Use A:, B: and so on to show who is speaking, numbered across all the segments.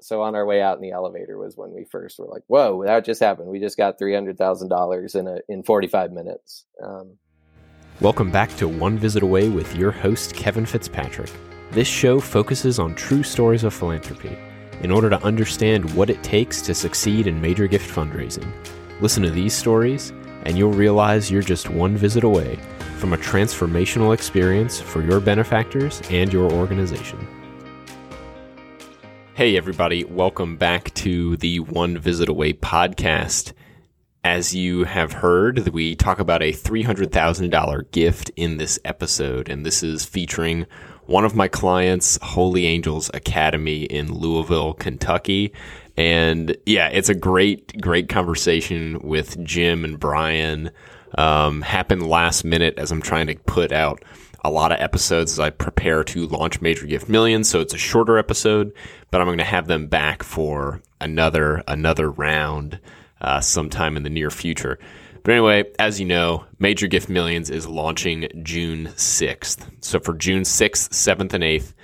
A: so on our way out in the elevator was when we first were like, "Whoa, that just happened! We just got three hundred thousand dollars in a in forty five minutes." Um,
B: Welcome back to One Visit Away with your host Kevin Fitzpatrick. This show focuses on true stories of philanthropy in order to understand what it takes to succeed in major gift fundraising. Listen to these stories, and you'll realize you're just one visit away from a transformational experience for your benefactors and your organization. Hey, everybody, welcome back to the One Visit Away podcast. As you have heard, we talk about a $300,000 gift in this episode, and this is featuring one of my clients, Holy Angels Academy in Louisville, Kentucky. And yeah, it's a great, great conversation with Jim and Brian. Um, happened last minute as I'm trying to put out a lot of episodes as I prepare to launch Major Gift Millions. So it's a shorter episode, but I'm going to have them back for another another round uh, sometime in the near future. But anyway, as you know, Major Gift Millions is launching June 6th. So for June 6th, 7th, and 8th,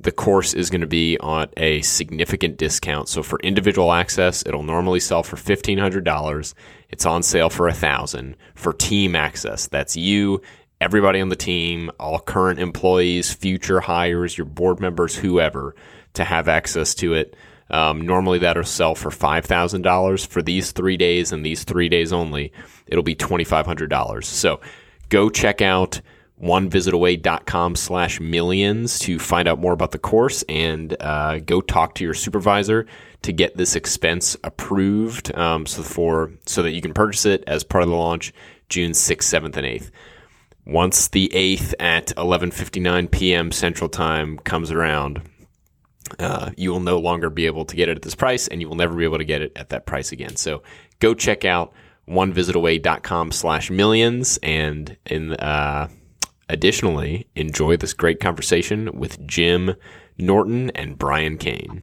B: the course is going to be on a significant discount. So for individual access, it'll normally sell for $1,500. It's on sale for 1000 For team access, that's you, everybody on the team, all current employees, future hires, your board members, whoever, to have access to it. Um, normally that'll sell for $5,000 for these three days and these three days only. It'll be $2,500. So go check out onevisitaway.com slash millions to find out more about the course and uh, go talk to your supervisor to get this expense approved um, so for so that you can purchase it as part of the launch June 6th, 7th, and 8th. Once the 8th at 11:59 p.m. Central Time comes around, uh, you will no longer be able to get it at this price, and you will never be able to get it at that price again. So go check out onevisitaway.com slash millions and in uh, additionally enjoy this great conversation with jim norton and brian kane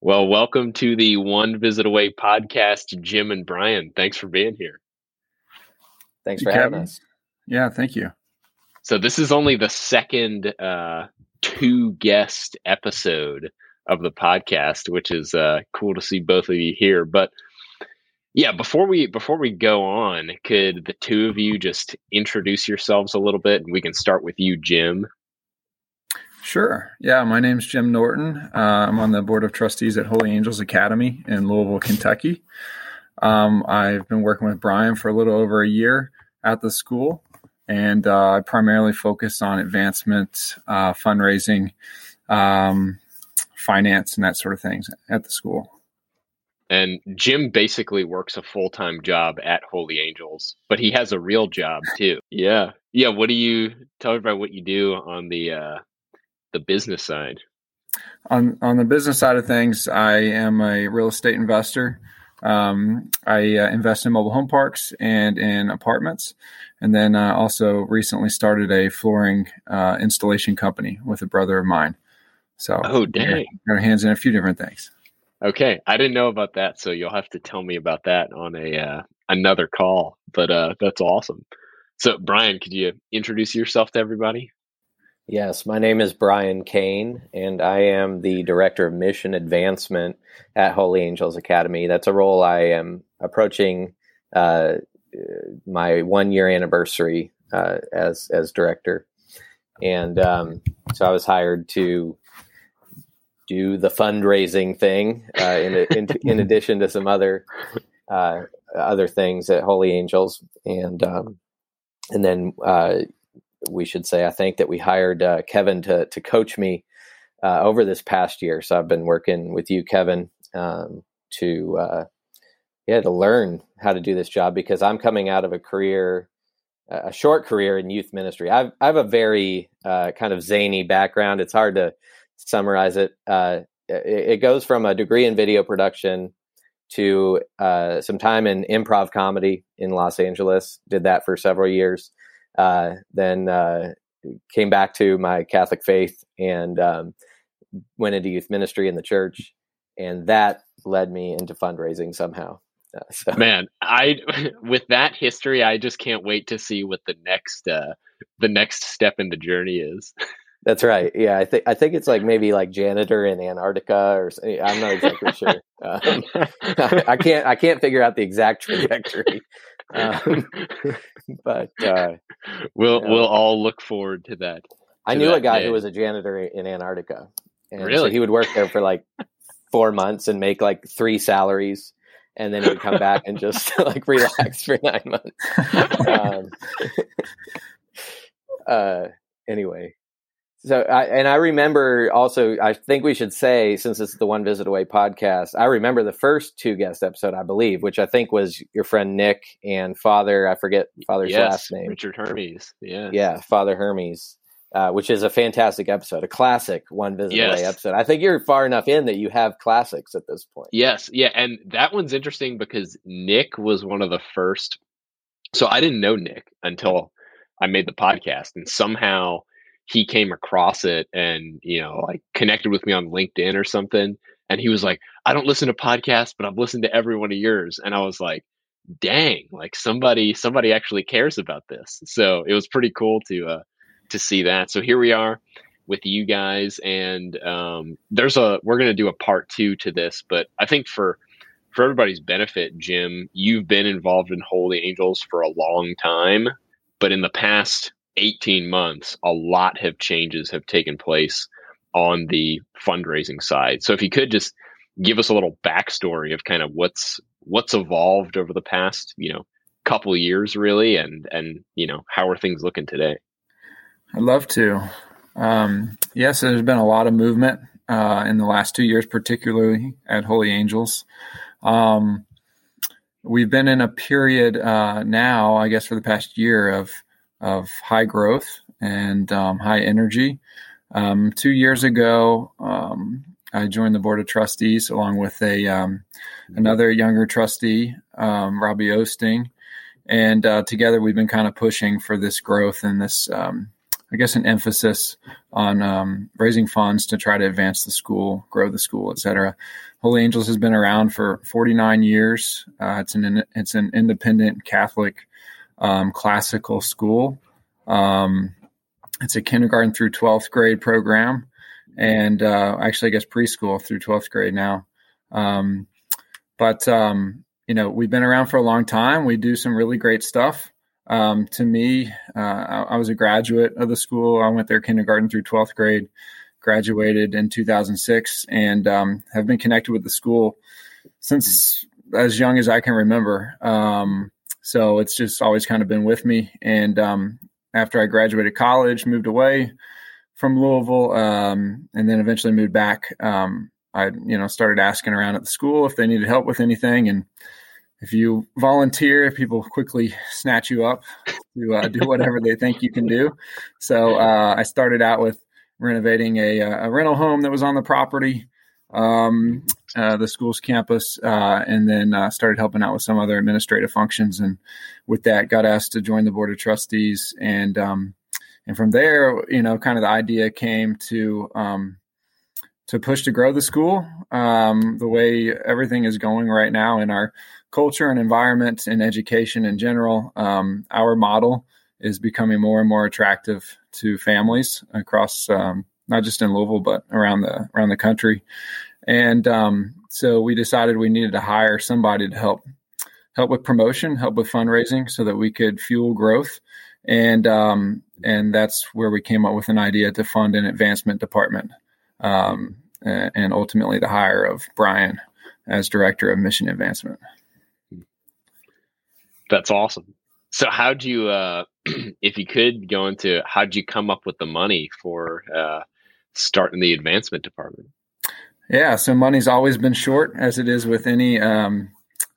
B: well welcome to the one visit away podcast jim and brian thanks for being here
A: thanks for having us
C: yeah thank you
B: so this is only the second uh, two guest episode of the podcast which is uh, cool to see both of you here but yeah, before we before we go on, could the two of you just introduce yourselves a little bit, and we can start with you, Jim.
C: Sure. Yeah, my name's Jim Norton. Uh, I'm on the board of trustees at Holy Angels Academy in Louisville, Kentucky. Um, I've been working with Brian for a little over a year at the school, and uh, I primarily focus on advancement, uh, fundraising, um, finance, and that sort of things at the school.
B: And Jim basically works a full time job at Holy Angels, but he has a real job too. Yeah, yeah. What do you tell everybody what you do on the uh, the business side?
C: On on the business side of things, I am a real estate investor. Um, I uh, invest in mobile home parks and in apartments, and then uh, also recently started a flooring uh, installation company with a brother of mine. So,
B: oh dang,
C: got our hands in a few different things.
B: Okay, I didn't know about that, so you'll have to tell me about that on a uh, another call. But uh, that's awesome. So, Brian, could you introduce yourself to everybody?
A: Yes, my name is Brian Kane, and I am the Director of Mission Advancement at Holy Angels Academy. That's a role I am approaching uh, my one year anniversary uh, as as director, and um, so I was hired to do the fundraising thing uh, in, in, in addition to some other uh, other things at Holy Angels, and um, and then uh, we should say I think that we hired uh, Kevin to to coach me uh, over this past year. So I've been working with you, Kevin, um, to uh, yeah to learn how to do this job because I'm coming out of a career a short career in youth ministry. I've I have a very kind of zany background. It's hard to summarize it, uh, it, it, goes from a degree in video production to uh, some time in improv comedy in Los Angeles. Did that for several years. Uh, then uh, came back to my Catholic faith and um, went into youth ministry in the church, and that led me into fundraising somehow.
B: Uh, so. Man, I with that history, I just can't wait to see what the next uh, the next step in the journey is.
A: That's right. Yeah, I think I think it's like maybe like janitor in Antarctica, or I'm not exactly sure. Um, I can't I can't figure out the exact trajectory. Um, but uh,
B: we'll you know, we'll all look forward to that. To
A: I knew a guy day. who was a janitor in Antarctica,
B: and really? so
A: he would work there for like four months and make like three salaries and then he would come back and just like relax for nine months. Um, uh, anyway, so I, and I remember also, I think we should say, since it's the One Visit Away podcast, I remember the first two guest episode, I believe, which I think was your friend Nick and Father, I forget Father's
B: yes,
A: last name.
B: Richard Hermes. Yeah.
A: Yeah, Father Hermes. Uh, which is a fantastic episode, a classic One Visit yes. Away episode. I think you're far enough in that you have classics at this point.
B: Yes, yeah, and that one's interesting because Nick was one of the first. So I didn't know Nick until I made the podcast, and somehow he came across it and you know like connected with me on linkedin or something and he was like i don't listen to podcasts but i've listened to every one of yours. And i was like dang like somebody somebody actually cares about this. So it was pretty cool to uh to see that. So here we are with you guys and um there's a we're going to do a part two to this but i think for for everybody's benefit jim you've been involved in holy angels for a long time but in the past 18 months, a lot of changes have taken place on the fundraising side. So if you could just give us a little backstory of kind of what's what's evolved over the past, you know, couple years really and and you know, how are things looking today?
C: I'd love to. Um, yes, there's been a lot of movement uh, in the last two years, particularly at Holy Angels. Um, we've been in a period uh, now, I guess, for the past year of of high growth and um, high energy. Um, two years ago, um, I joined the board of trustees along with a um, another younger trustee, um, Robbie Osting, and uh, together we've been kind of pushing for this growth and this, I guess, an emphasis on raising funds to try to advance the school, grow the school, etc. Holy Angels has been around for 49 years. Uh, it's an it's an independent Catholic um, classical school. Um, it's a kindergarten through 12th grade program, and uh, actually, I guess preschool through 12th grade now. Um, but um, you know, we've been around for a long time. We do some really great stuff. Um, to me, uh, I, I, was a graduate of the school. I went there kindergarten through 12th grade, graduated in 2006, and um, have been connected with the school since as young as I can remember. Um, so it's just always kind of been with me. And um, after I graduated college, moved away from Louisville, um, and then eventually moved back. Um, I, you know, started asking around at the school if they needed help with anything, and if you volunteer, people quickly snatch you up to uh, do whatever they think you can do. So uh, I started out with renovating a, a rental home that was on the property um, uh, the school's campus, uh, and then uh, started helping out with some other administrative functions. And with that, got asked to join the board of trustees. And um, and from there, you know, kind of the idea came to um, to push to grow the school. Um, the way everything is going right now in our culture and environment and education in general, um, our model is becoming more and more attractive to families across um, not just in Louisville but around the around the country. And um, so we decided we needed to hire somebody to help help with promotion, help with fundraising, so that we could fuel growth. And um, and that's where we came up with an idea to fund an advancement department, um, and ultimately the hire of Brian as director of mission advancement.
B: That's awesome. So how'd you, uh, if you could go into, how'd you come up with the money for uh, starting in the advancement department?
C: Yeah, so money's always been short, as it is with any um,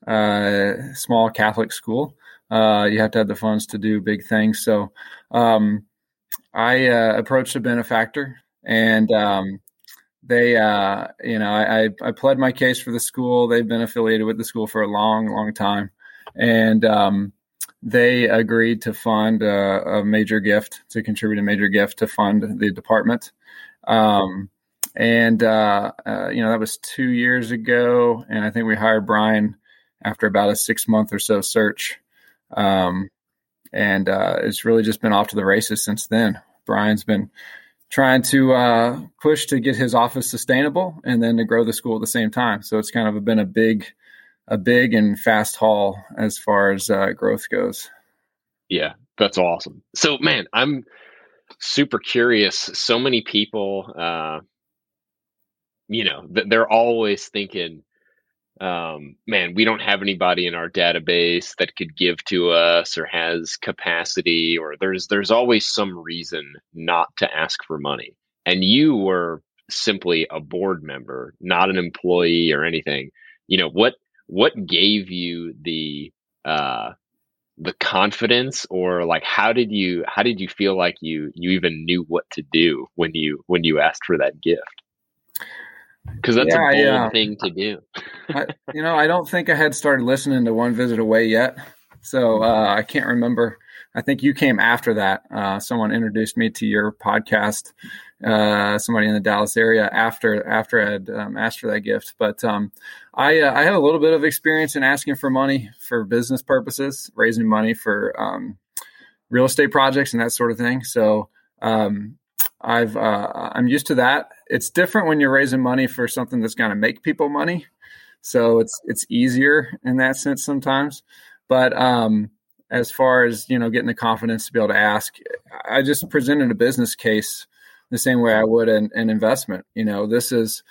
C: uh, small Catholic school. Uh, you have to have the funds to do big things. So um, I uh, approached a benefactor, and um, they, uh, you know, I, I, pled my case for the school. They've been affiliated with the school for a long, long time, and um, they agreed to fund a, a, major gift, to contribute a major gift to fund the department. Um, and uh, uh, you know that was two years ago, and I think we hired Brian after about a six month or so search, um, and uh, it's really just been off to the races since then. Brian's been trying to uh, push to get his office sustainable and then to grow the school at the same time. So it's kind of been a big, a big and fast haul as far as uh, growth goes.
B: Yeah, that's awesome. So, man, I'm super curious. So many people, uh, you know, they're always thinking, um, man, we don't have anybody in our database that could give to us or has capacity, or there's there's always some reason not to ask for money. And you were simply a board member, not an employee or anything. You know what what gave you the uh, the confidence, or like how did you how did you feel like you you even knew what to do when you when you asked for that gift? Because that's yeah, a bold yeah. thing to do.
C: I, you know, I don't think I had started listening to One Visit Away yet, so uh, I can't remember. I think you came after that. Uh, someone introduced me to your podcast. Uh, somebody in the Dallas area after after I had um, asked for that gift. But um, I uh, I a little bit of experience in asking for money for business purposes, raising money for um, real estate projects and that sort of thing. So um, I've uh, I'm used to that. It's different when you're raising money for something that's going to make people money, so it's it's easier in that sense sometimes. But um, as far as you know, getting the confidence to be able to ask, I just presented a business case the same way I would an, an investment. You know, this is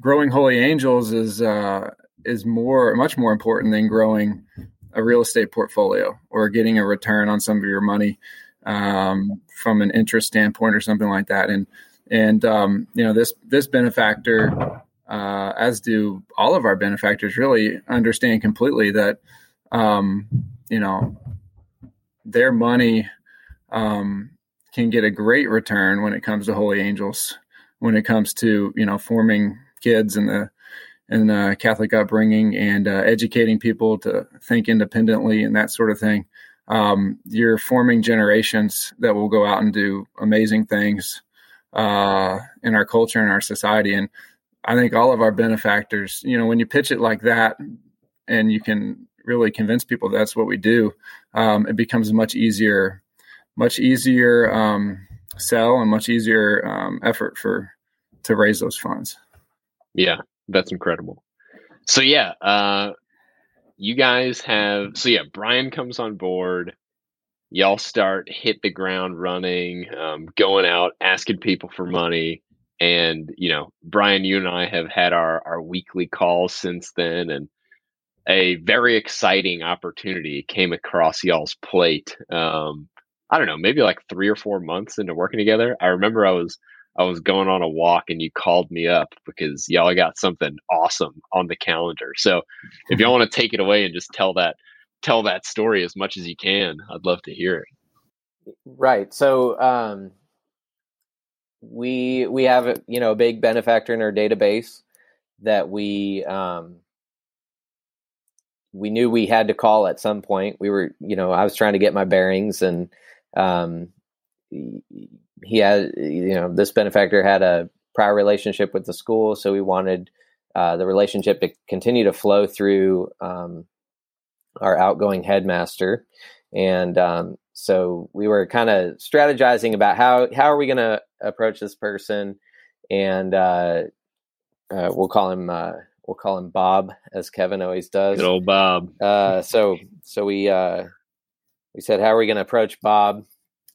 C: growing Holy Angels is uh, is more much more important than growing a real estate portfolio or getting a return on some of your money um, from an interest standpoint or something like that. And and um, you know this this benefactor, uh, as do all of our benefactors, really understand completely that um, you know their money um, can get a great return when it comes to Holy Angels, when it comes to you know forming kids in the in the Catholic upbringing and uh, educating people to think independently and that sort of thing um, you're forming generations that will go out and do amazing things uh, in our culture and our society. And I think all of our benefactors, you know, when you pitch it like that, and you can really convince people that's what we do, um, it becomes much easier, much easier um, sell and much easier um, effort for to raise those funds.
B: Yeah, that's incredible. So yeah, uh, you guys have so yeah brian comes on board y'all start hit the ground running um, going out asking people for money and you know brian you and i have had our our weekly calls since then and a very exciting opportunity came across y'all's plate um, i don't know maybe like three or four months into working together i remember i was I was going on a walk and you called me up because y'all got something awesome on the calendar. So if y'all want to take it away and just tell that tell that story as much as you can, I'd love to hear it.
A: Right. So um, we we have you know a big benefactor in our database that we um, we knew we had to call at some point. We were you know I was trying to get my bearings and um, he had you know this benefactor had a prior relationship with the school, so we wanted uh, the relationship to continue to flow through um, our outgoing headmaster, and um, so we were kind of strategizing about how how are we going to approach this person, and uh, uh, we'll call him uh, we'll call him Bob as Kevin always does.
B: Good old Bob.
A: Uh, so so we uh, we said how are we going to approach Bob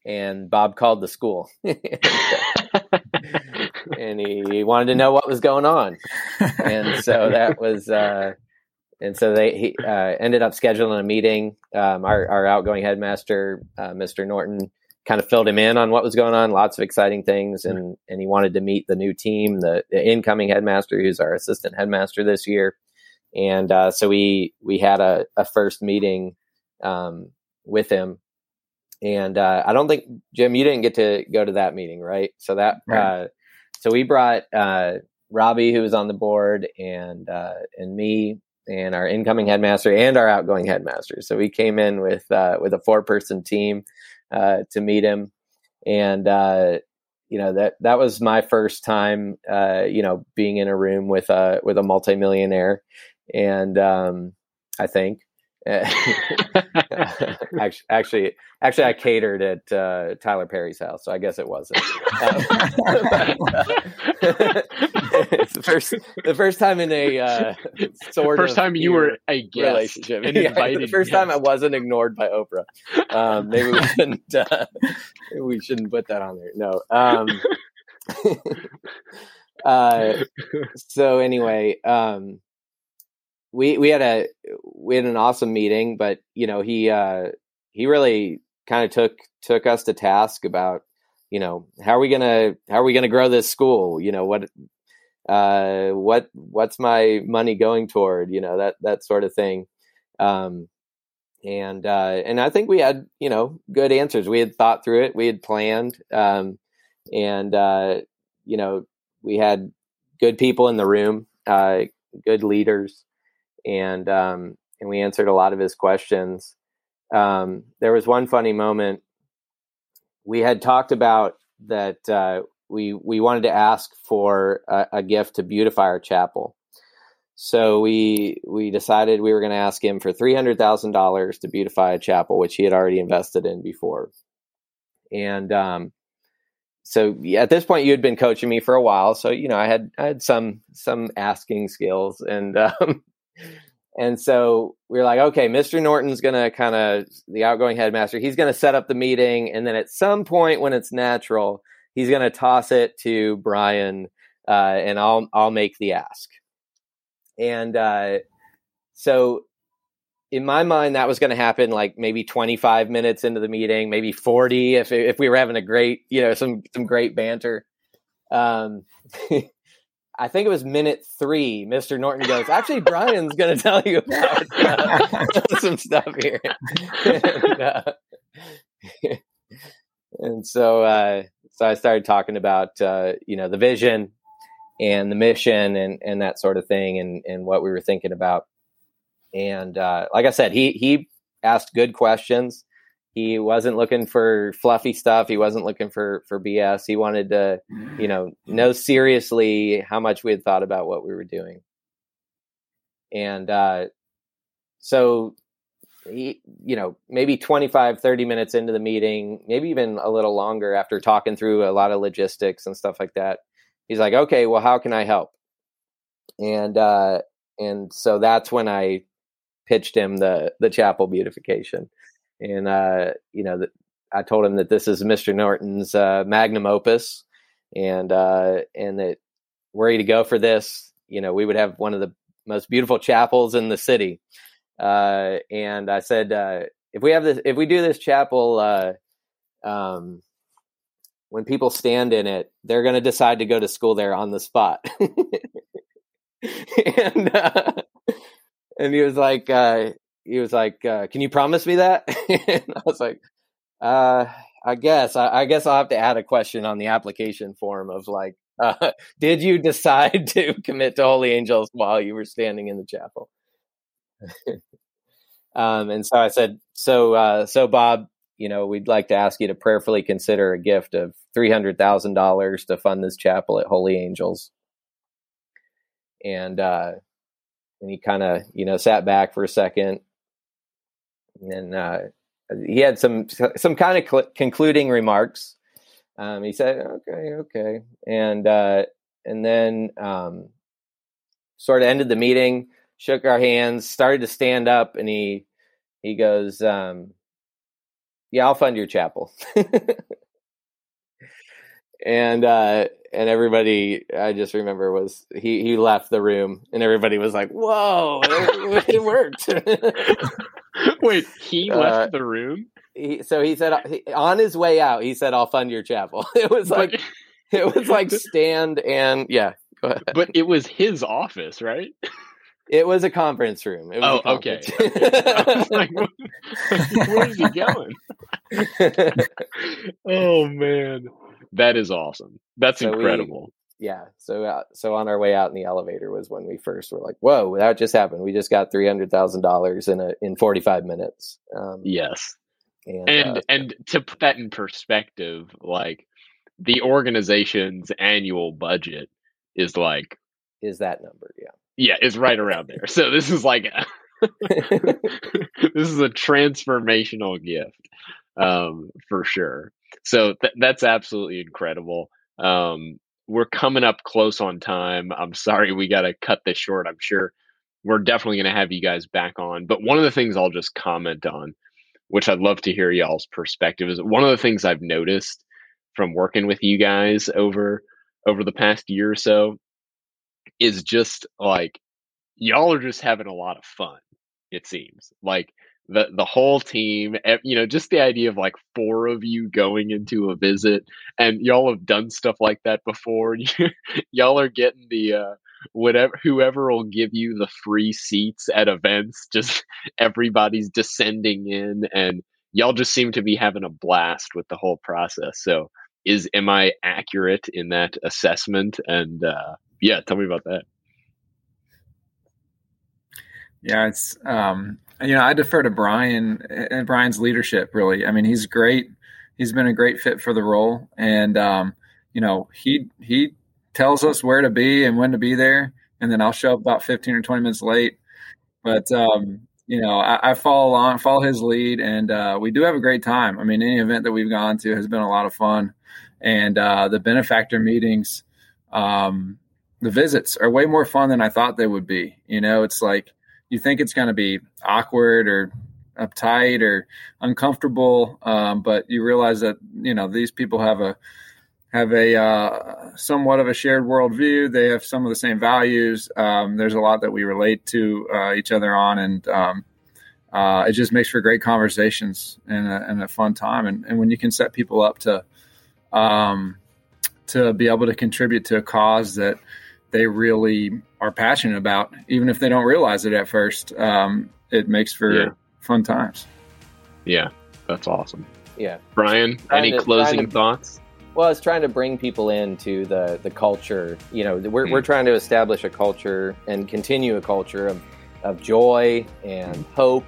A: and Bob called the school. and he, wanted to know what was going on. And so that was, uh, and so they he, uh, ended up scheduling a meeting. Um, our, our outgoing headmaster, uh, Mr. Norton, kind of filled him in on what was going on. Lots of exciting things, and and he wanted to meet the new team, the, the incoming headmaster, who's our assistant headmaster this year. And uh, so we we had a, a first meeting um, with him and uh, I don't think Jim, you didn't get to go to that meeting, right? So that, right. Uh, so we brought uh, Robbie, who was on the board, and uh, and me, and our incoming headmaster and our outgoing headmaster. So we came in with uh, with a four person team uh, to meet him, and you know that that was my first time, uh, you know, being in a room with a with a multimillionaire, and um, I think actually, actually, actually, I catered at uh, Tyler Perry's house, so I guess it wasn't. Um, it's the first, the first time in a uh, sort
B: first time you were a guest
A: relationship. Yeah, the first guest. time I wasn't ignored by Oprah. Um, maybe we shouldn't. Uh, we shouldn't put that on there. No. Um, uh, so anyway, um, we we had a we had an awesome meeting, but you know he uh, he really kind of took took us to task about you know how are we gonna how are we gonna grow this school? You know what uh, what what's my money going toward? You know that that sort of thing. Um, and uh, and I think we had you know good answers. We had thought through it. We had planned, um, and uh, you know we had good people in the room, uh, good leaders, and um, and we answered a lot of his questions. Um, there was one funny moment. We had talked about that uh, we we wanted to ask for a, a gift to beautify our chapel. So we we decided we were going to ask him for three hundred thousand dollars to beautify a chapel, which he had already invested in before. And um, so at this point, you had been coaching me for a while, so you know I had I had some some asking skills, and um, and so we are like, okay, Mr. Norton's going to kind of, the outgoing headmaster, he's going to set up the meeting. And then at some point when it's natural, he's going to toss it to Brian uh, and I'll, I'll make the ask. And uh, so in my mind, that was going to happen like maybe 25 minutes into the meeting, maybe 40 if, if we were having a great, you know, some, some great banter. Um, I think it was minute three. Mr. Norton goes, actually, Brian's going to tell you about uh, some stuff here. and, uh, and, so, uh, so I started talking about, uh, you know, the vision and the mission and, and that sort of thing and, and what we were thinking about. And uh, like I said, he, he asked good questions he wasn't looking for fluffy stuff. He wasn't looking for for bs he wanted to you know know seriously how much we had thought about what we were doing. And uh so he, you know maybe 25 30 minutes into the meeting maybe even a little longer after talking through a lot of logistics and stuff like that he's like okay well how can i help? And uh and so that's when i pitched him the the chapel beautification and uh, you know, I told him that this is Mr. Norton's uh, magnum opus, and uh, and that were he to go for this, you know, we would have one of the most beautiful chapels in the city. Uh, and I said, uh, if we have this, if we do this chapel, uh, um, when people stand in it, they're going to decide to go to school there on the spot. and uh, and he was like, uh, he was like, uh, "Can you promise me that?" and I was like, uh, "I guess. I, I, guess I'll have to add a question on the application form of like, uh, did you decide to commit to Holy Angels while you were standing in the chapel?" um, and so I said, "So, uh, so Bob, you know, we'd like to ask you to prayerfully consider a gift of three hundred thousand dollars to fund this chapel at Holy Angels." And uh, and he kind of you know sat back for a second and uh, he had some some kind of cl- concluding remarks. Um, he said, "Okay, okay," and uh, and then um, sort of ended the meeting, shook our hands, started to stand up, and he he goes, um, "Yeah, I'll fund your chapel." and uh, and everybody, I just remember was he he left the room, and everybody was like, "Whoa, it, it worked."
B: Wait, he left uh, the room.
A: He, so he said he, on his way out, he said, "I'll fund your chapel." It was like but, it was like stand and yeah.
B: But it was his office, right?
A: It was a conference room.
B: oh, okay. like, where's he going? oh man, that is awesome. That's so incredible
A: yeah so uh, so on our way out in the elevator was when we first were like whoa that just happened. We just got $300000 in a in 45 minutes.
B: Um, yes. and and, uh, and to put that in perspective like the organization's annual budget is like
A: is that number yeah.
B: Yeah is right around there. So this is like this is a transformational gift um, for sure. So th- that's absolutely incredible. Um, we're coming up close on time. I'm sorry we got to cut this short. I'm sure we're definitely going to have you guys back on. But one of the things I'll just comment on, which I'd love to hear y'all's perspective, is one of the things I've noticed from working with you guys over over the past year or so is just like y'all are just having a lot of fun. It seems like the the whole team you know just the idea of like four of you going into a visit and y'all have done stuff like that before y'all are getting the uh whatever whoever will give you the free seats at events just everybody's descending in and y'all just seem to be having a blast with the whole process. So is am i accurate in that assessment? And uh yeah tell me about that
C: yeah it's um you know, I defer to Brian and Brian's leadership. Really, I mean, he's great. He's been a great fit for the role, and um, you know, he he tells us where to be and when to be there, and then I'll show up about fifteen or twenty minutes late. But um, you know, I, I, follow along, follow his lead, and uh, we do have a great time. I mean, any event that we've gone to has been a lot of fun, and uh, the benefactor meetings, um, the visits are way more fun than I thought they would be. You know, it's like you think it's going to be awkward or uptight or uncomfortable, um, but you realize that you know these people have a have a uh, somewhat of a shared worldview. They have some of the same values. Um, there's a lot that we relate to uh, each other on, and um, uh, it just makes for great conversations and a, and a fun time. And, and, when you can set people up to um, to be able to contribute to a cause that they really are passionate about, even if they don't realize it at first. Um, it makes for yeah. fun times.
B: Yeah, that's awesome.
A: Yeah,
B: Brian, any to, closing to, thoughts?
A: Well, it's trying to bring people into the the culture. You know, we're mm. we're trying to establish a culture and continue a culture of of joy and hope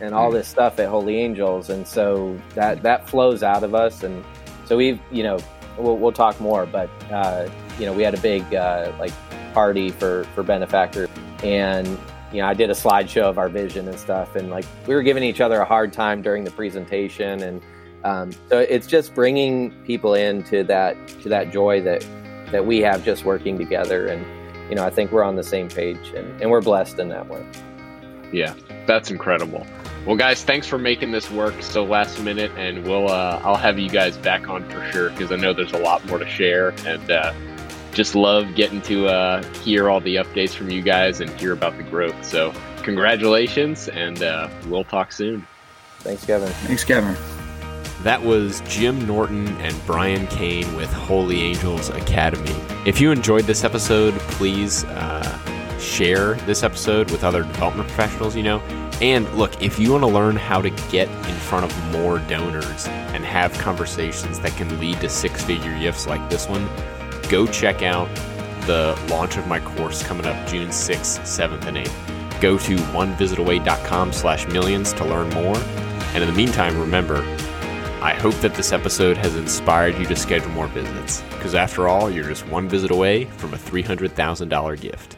A: and all mm. this stuff at Holy Angels, and so that that flows out of us, and so we've you know we'll, we'll talk more, but uh, you know we had a big uh, like party for for benefactor. And you know i did a slideshow of our vision and stuff. And like we were giving each other a hard time during the presentation. And um, so it's just bringing people into that to that joy that that we have just working together. And you know i think we're on the same page and, and we're blessed in that way.
B: Yeah that's incredible. Well guys thanks for making this work so last minute. And we'll uh, i'll have you guys back on for sure because i know there's a lot more to share. And uh, just love getting to uh, hear all the updates from you guys and hear about the growth. So, congratulations, and uh, we'll talk soon.
A: Thanks, Kevin.
C: Thanks, Kevin.
B: That was Jim Norton and Brian Kane with Holy Angels Academy. If you enjoyed this episode, please uh, share this episode with other development professionals you know. And look, if you want to learn how to get in front of more donors and have conversations that can lead to six figure gifts like this one, go check out the launch of my course coming up June 6th, 7th, and 8th. Go to onevisitaway.com slash millions to learn more. And in the meantime, remember, I hope that this episode has inspired you to schedule more visits, because after all, you're just one visit away from a $300,000 gift.